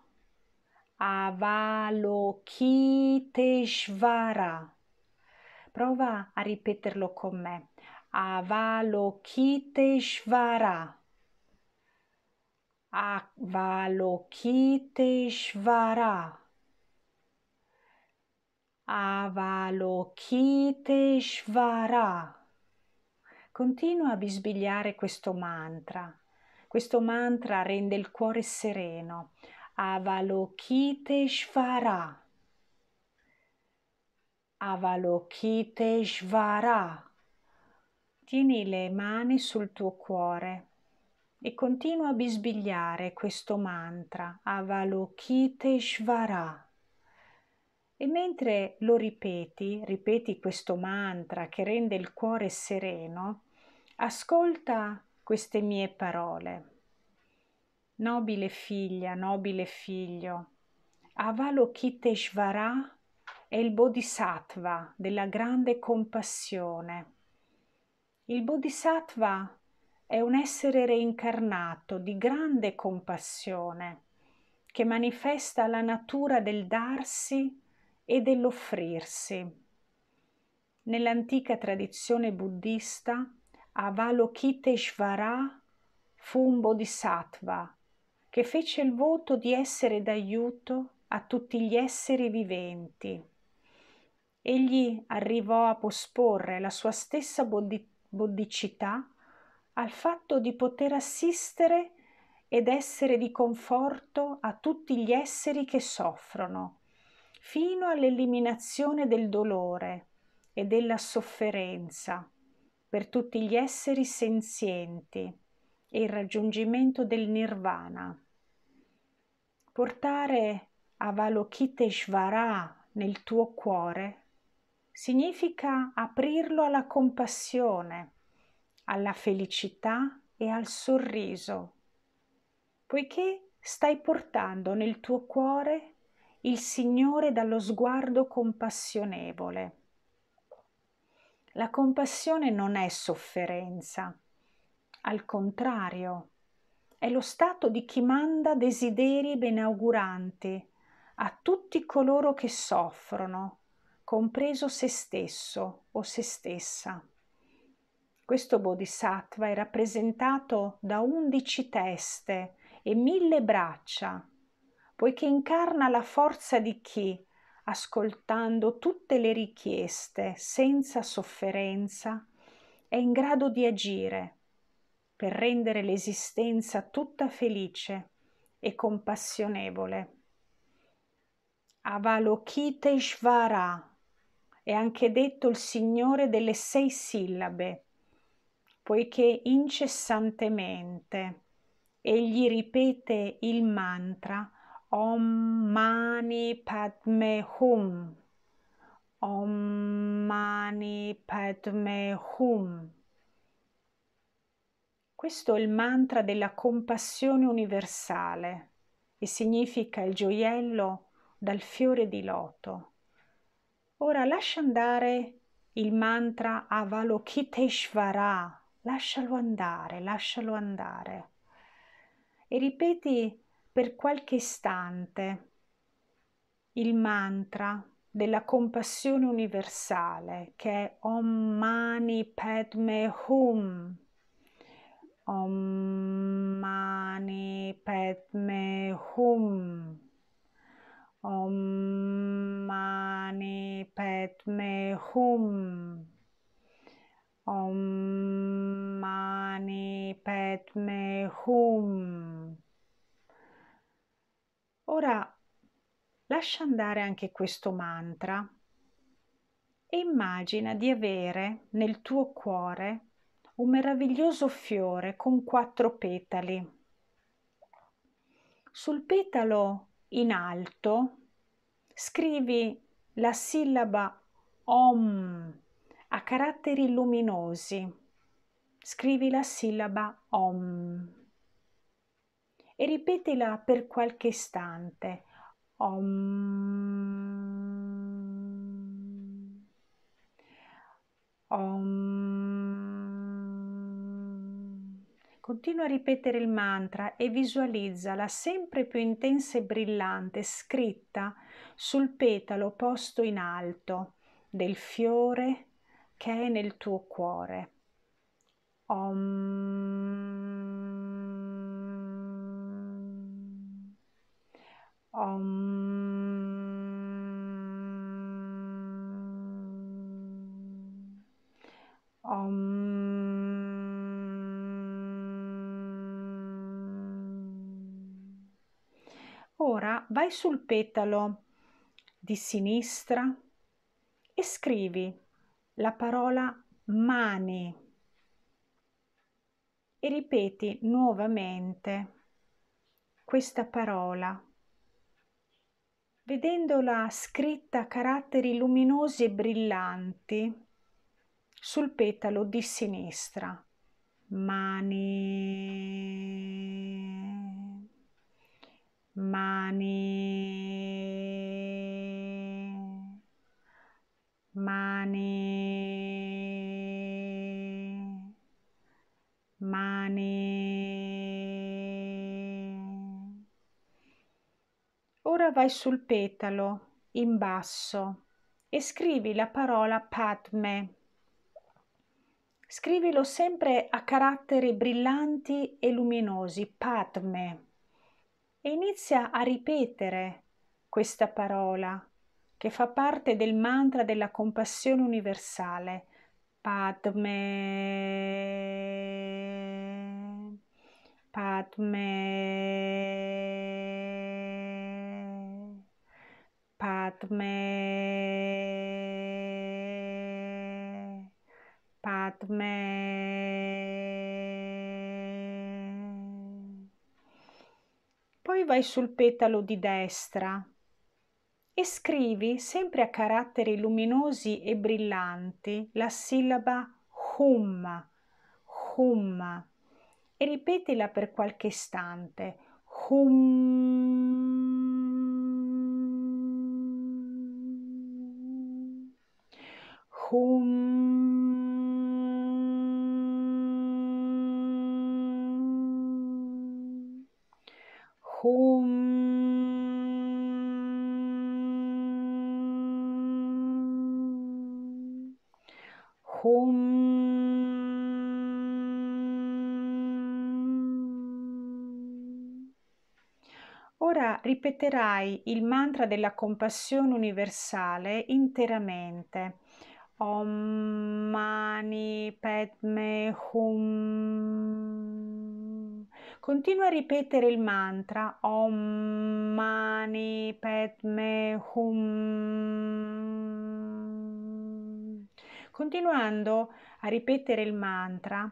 Avalokiteshvara. Prova a ripeterlo con me. Avalokiteshvara. Avalokiteshvara. Avalokiteshvara. Continua a bisbigliare questo mantra. Questo mantra rende il cuore sereno. Avalokiteshvara. Avalokiteshvara. Tieni le mani sul tuo cuore e continua a bisbigliare questo mantra Avalokiteshvara. E mentre lo ripeti, ripeti questo mantra che rende il cuore sereno, ascolta queste mie parole. Nobile figlia, nobile figlio, Avalokiteshvara è il bodhisattva della grande compassione. Il bodhisattva è un essere reincarnato di grande compassione che manifesta la natura del darsi e dell'offrirsi. Nell'antica tradizione buddista, Avalokiteshvara fu un bodhisattva che fece il voto di essere d'aiuto a tutti gli esseri viventi. Egli arrivò a posporre la sua stessa bodhicità al fatto di poter assistere ed essere di conforto a tutti gli esseri che soffrono, fino all'eliminazione del dolore e della sofferenza per tutti gli esseri senzienti e il raggiungimento del nirvana. Portare Avalokiteshvara nel tuo cuore significa aprirlo alla compassione, alla felicità e al sorriso, poiché stai portando nel tuo cuore il Signore dallo sguardo compassionevole. La compassione non è sofferenza, al contrario, è lo stato di chi manda desideri benauguranti a tutti coloro che soffrono, compreso se stesso o se stessa. Questo bodhisattva è rappresentato da undici teste e mille braccia poiché incarna la forza di chi, ascoltando tutte le richieste senza sofferenza, è in grado di agire per rendere l'esistenza tutta felice e compassionevole. Avalokiteshvara è anche detto il Signore delle sei sillabe, poiché incessantemente egli ripete il mantra Om Mani Padme Hum, Om Mani Padme Hum. Questo è il mantra della compassione universale e significa il gioiello dal fiore di loto. Ora lascia andare il mantra Avalokiteshvara, lascialo andare, lascialo andare. E ripeti per qualche istante il mantra della compassione universale che è Om Mani Padme Hum. Om Mani Padme Hum. Om Mani Padme Hum. Om Mani Padme Hum. Ora lascia andare anche questo mantra e immagina di avere nel tuo cuore un meraviglioso fiore con quattro petali. Sul petalo in alto scrivi la sillaba Om a caratteri luminosi. Scrivi la sillaba Om e ripetila per qualche istante. Om. Om. Continua a ripetere il mantra e visualizzala sempre più intensa e brillante, scritta sul petalo posto in alto del fiore che è nel tuo cuore. Om. Om. Om. Ora vai sul petalo di sinistra e scrivi la parola mani e ripeti nuovamente questa parola, vedendola scritta a caratteri luminosi e brillanti sul petalo di sinistra. Mani, mani, vai sul petalo in basso e scrivi la parola Padme. Scrivilo sempre a caratteri brillanti e luminosi, Padme, e inizia a ripetere questa parola che fa parte del mantra della compassione universale. Padme, Padme, Padme, Padme. Poi vai sul petalo di destra e scrivi sempre a caratteri luminosi e brillanti la sillaba hum, hum e ripetila per qualche istante. Hum. Hum. Hum. Hum. Ora ripeterai il mantra della compassione universale interamente. Om Mani Padme Hum. Continua a ripetere il mantra Om Mani Padme Hum. Continuando a ripetere il mantra,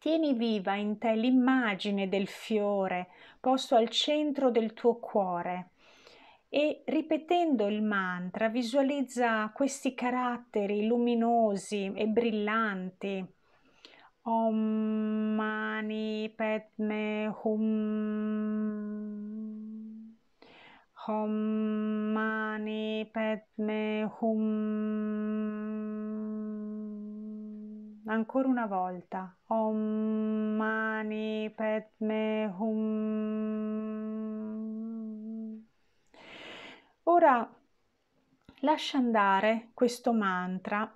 tieni viva in te l'immagine del fiore posto al centro del tuo cuore e ripetendo il mantra visualizza questi caratteri luminosi e brillanti. Om Mani Padme Hum. Om Mani Padme Hum. Ancora una volta. Om Mani Padme Hum Ora lascia andare questo mantra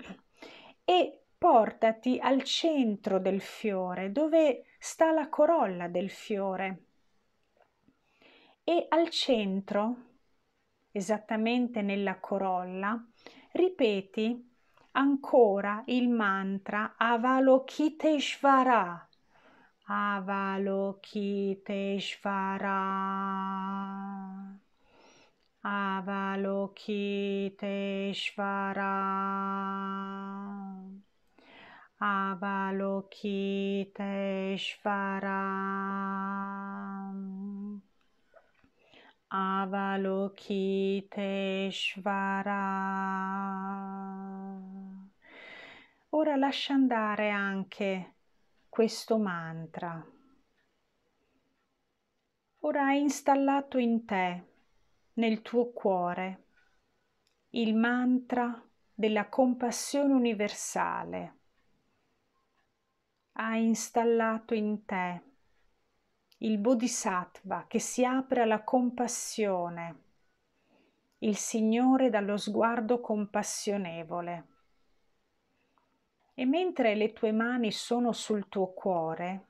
e portati al centro del fiore dove sta la corolla del fiore e al centro, esattamente nella corolla, ripeti ancora il mantra Avalokiteshvara. Avalokiteshvara. Avalokiteshvara. Avalokiteshvara. Avalokiteshvara. Ora lascia andare anche questo mantra. Ora hai installato in te nel tuo cuore il mantra della compassione universale. Ha installato in te il bodhisattva che si apre alla compassione, il Signore dallo sguardo compassionevole. E mentre le tue mani sono sul tuo cuore,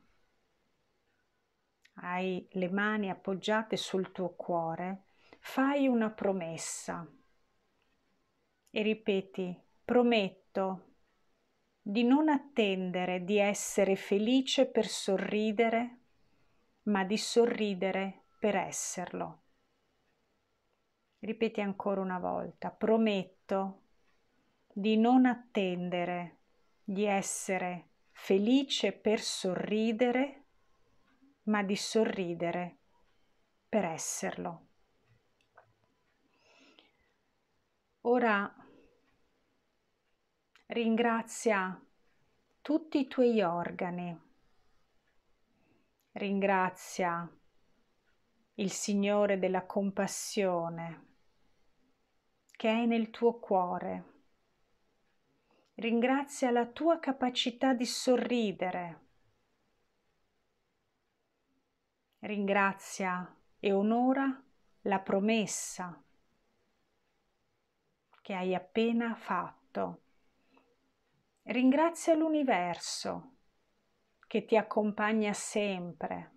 hai le mani appoggiate sul tuo cuore, fai una promessa e ripeti, prometto di non attendere di essere felice per sorridere, ma di sorridere per esserlo. Ripeti ancora una volta, prometto di non attendere di essere felice per sorridere, ma di sorridere per esserlo. Ora ringrazia tutti i tuoi organi, ringrazia il Signore della compassione che è nel tuo cuore. Ringrazia la tua capacità di sorridere. Ringrazia e onora la promessa che hai appena fatto. Ringrazia l'universo che ti accompagna sempre,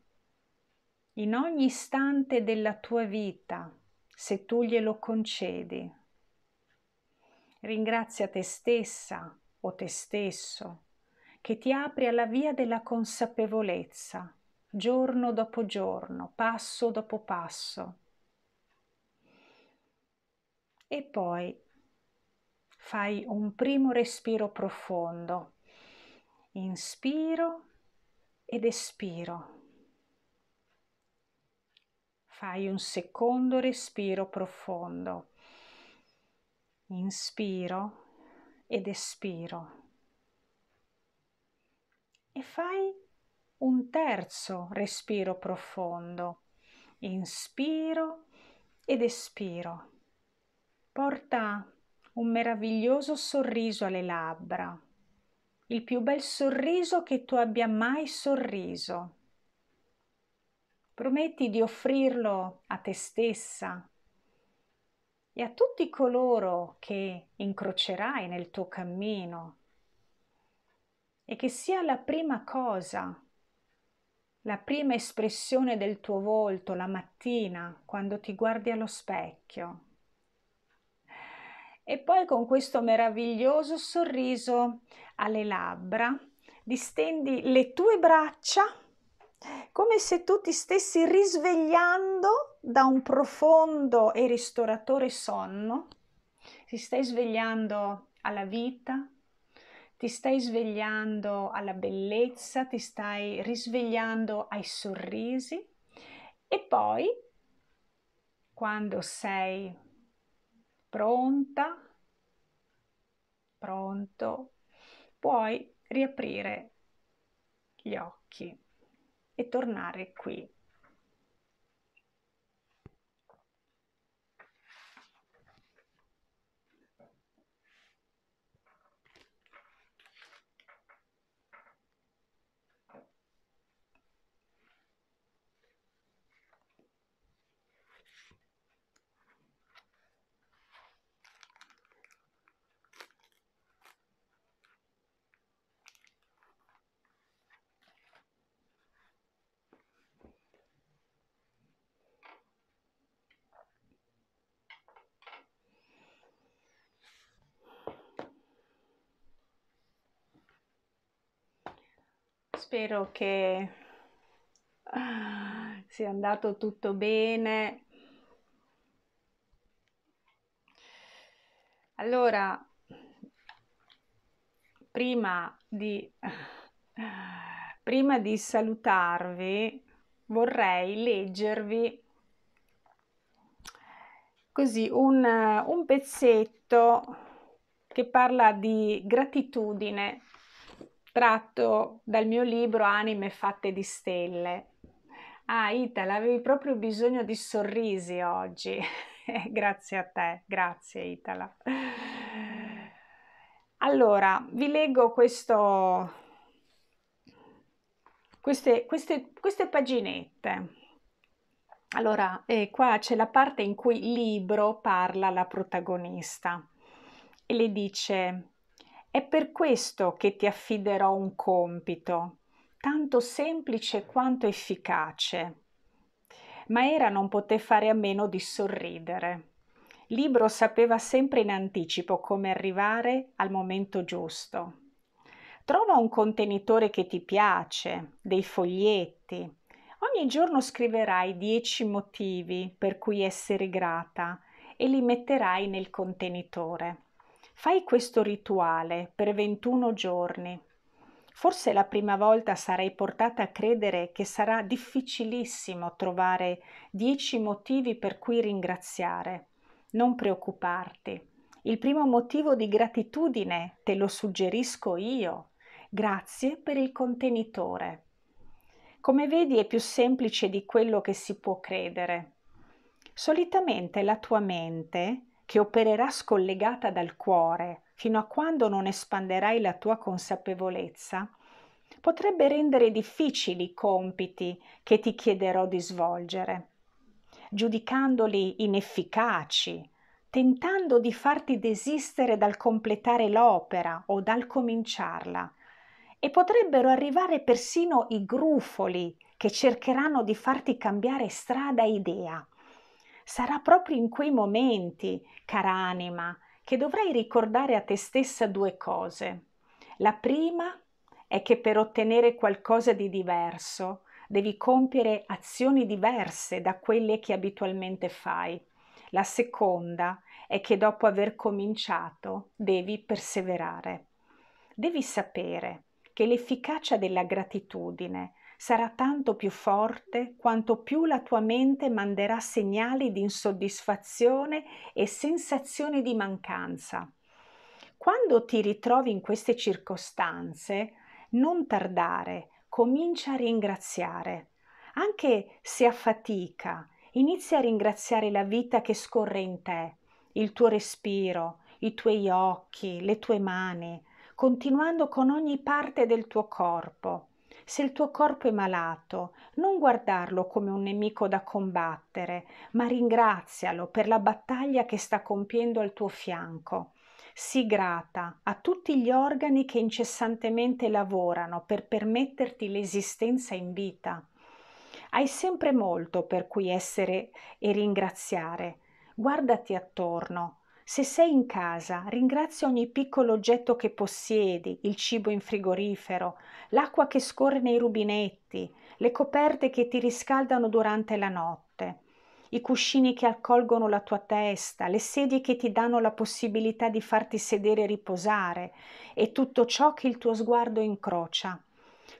in ogni istante della tua vita, se tu glielo concedi. Ringrazia te stessa o te stesso che ti apri alla via della consapevolezza, giorno dopo giorno, passo dopo passo. E poi fai un primo respiro profondo. Inspiro ed espiro. Fai un secondo respiro profondo. Inspiro ed espiro. E fai un terzo respiro profondo. Inspiro ed espiro. Porta un meraviglioso sorriso alle labbra, il più bel sorriso che tu abbia mai sorriso. Prometti di offrirlo a te stessa e a tutti coloro che incrocerai nel tuo cammino e che sia la prima cosa, la prima espressione del tuo volto la mattina quando ti guardi allo specchio e poi con questo meraviglioso sorriso alle labbra distendi le tue braccia come se tu ti stessi risvegliando da un profondo e ristoratore sonno, ti stai svegliando alla vita, ti stai svegliando alla bellezza, ti stai risvegliando ai sorrisi. E poi quando sei pronta, pronto, puoi riaprire gli occhi e tornare qui spero che ah, sia andato tutto bene. Allora, prima di, prima di salutarvi, vorrei leggervi così un, un pezzetto che parla di gratitudine tratto dal mio libro Anime fatte di stelle. Ah, Itala, avevi proprio bisogno di sorrisi oggi. <laughs> grazie a te, grazie Itala. Allora, vi leggo questo, queste, queste, queste paginette. Allora, eh, qua c'è la parte in cui il libro parla alla protagonista e le dice è per questo che ti affiderò un compito, tanto semplice quanto efficace. Ma Era non poté fare a meno di sorridere. Libro sapeva sempre in anticipo come arrivare al momento giusto. Trova un contenitore che ti piace, dei foglietti. Ogni giorno scriverai dieci motivi per cui essere grata e li metterai nel contenitore. Fai questo rituale per 21 giorni. Forse la prima volta sarai portata a credere che sarà difficilissimo trovare 10 motivi per cui ringraziare. Non preoccuparti. Il primo motivo di gratitudine te lo suggerisco io. Grazie per il contenitore. Come vedi è più semplice di quello che si può credere. Solitamente la tua mente che opererà scollegata dal cuore fino a quando non espanderai la tua consapevolezza, potrebbe rendere difficili i compiti che ti chiederò di svolgere, giudicandoli inefficaci, tentando di farti desistere dal completare l'opera o dal cominciarla, e potrebbero arrivare persino i grufoli che cercheranno di farti cambiare strada e idea sarà proprio in quei momenti, cara anima, che dovrai ricordare a te stessa due cose. La prima è che per ottenere qualcosa di diverso devi compiere azioni diverse da quelle che abitualmente fai. La seconda è che dopo aver cominciato devi perseverare. Devi sapere che l'efficacia della gratitudine sarà tanto più forte quanto più la tua mente manderà segnali di insoddisfazione e sensazioni di mancanza. Quando ti ritrovi in queste circostanze, non tardare, comincia a ringraziare. Anche se a fatica, inizia a ringraziare la vita che scorre in te, il tuo respiro, i tuoi occhi, le tue mani, continuando con ogni parte del tuo corpo se il tuo corpo è malato, non guardarlo come un nemico da combattere, ma ringrazialo per la battaglia che sta compiendo al tuo fianco. Sii grata a tutti gli organi che incessantemente lavorano per permetterti l'esistenza in vita. Hai sempre molto per cui essere e ringraziare. Guardati attorno, se sei in casa, ringrazia ogni piccolo oggetto che possiedi, il cibo in frigorifero, l'acqua che scorre nei rubinetti, le coperte che ti riscaldano durante la notte. i cuscini che accolgono la tua testa, le sedie che ti danno la possibilità di farti sedere e riposare e tutto ciò che il tuo sguardo incrocia.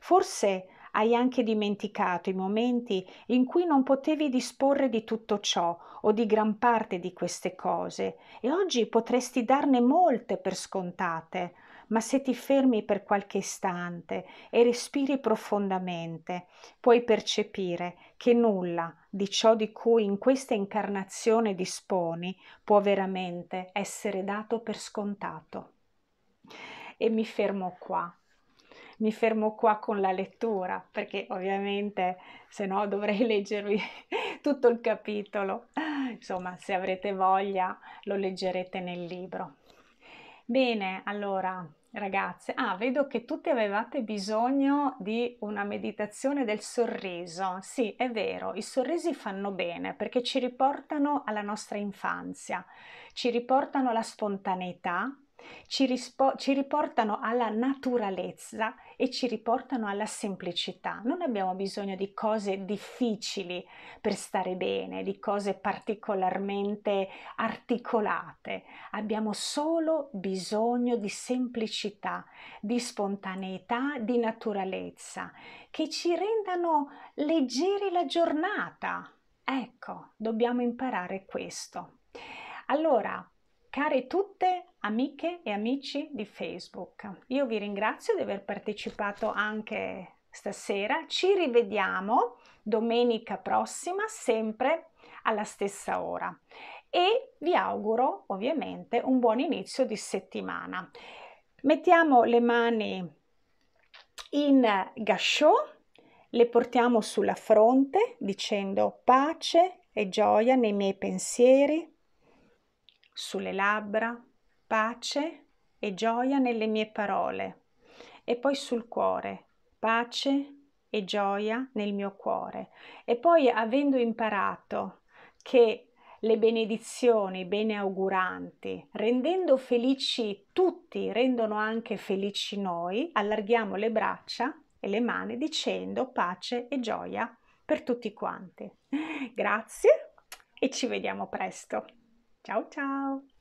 Forse hai anche dimenticato i momenti in cui non potevi disporre di tutto ciò o di gran parte di queste cose e oggi potresti darne molte per scontate, ma se ti fermi per qualche istante e respiri profondamente, puoi percepire che nulla di ciò di cui in questa incarnazione disponi può veramente essere dato per scontato. E mi fermo qua mi fermo qua con la lettura perché ovviamente se no dovrei leggervi <laughs> tutto il capitolo. Insomma, se avrete voglia lo leggerete nel libro. Bene, allora ragazze, ah, vedo che tutte avevate bisogno di una meditazione del sorriso. Sì, è vero, i sorrisi fanno bene perché ci riportano alla nostra infanzia, ci riportano alla spontaneità, ci, rispo- ci riportano alla naturalezza e ci riportano alla semplicità. Non abbiamo bisogno di cose difficili per stare bene, di cose particolarmente articolate. Abbiamo solo bisogno di semplicità, di spontaneità, di naturalezza, che ci rendano leggeri la giornata. Ecco, dobbiamo imparare questo. Allora, care tutte, amiche e amici di Facebook. Io vi ringrazio di aver partecipato anche stasera. Ci rivediamo domenica prossima, sempre alla stessa ora. E vi auguro ovviamente un buon inizio di settimana. Mettiamo le mani in gasciò, le portiamo sulla fronte dicendo pace e gioia nei miei pensieri, sulle labbra, pace e gioia nelle mie parole e poi sul cuore, pace e gioia nel mio cuore. E poi avendo imparato che le benedizioni beneauguranti, rendendo felici tutti, rendono anche felici noi, allarghiamo le braccia e le mani dicendo pace e gioia per tutti quanti. Grazie e ci vediamo presto. Chao, chao.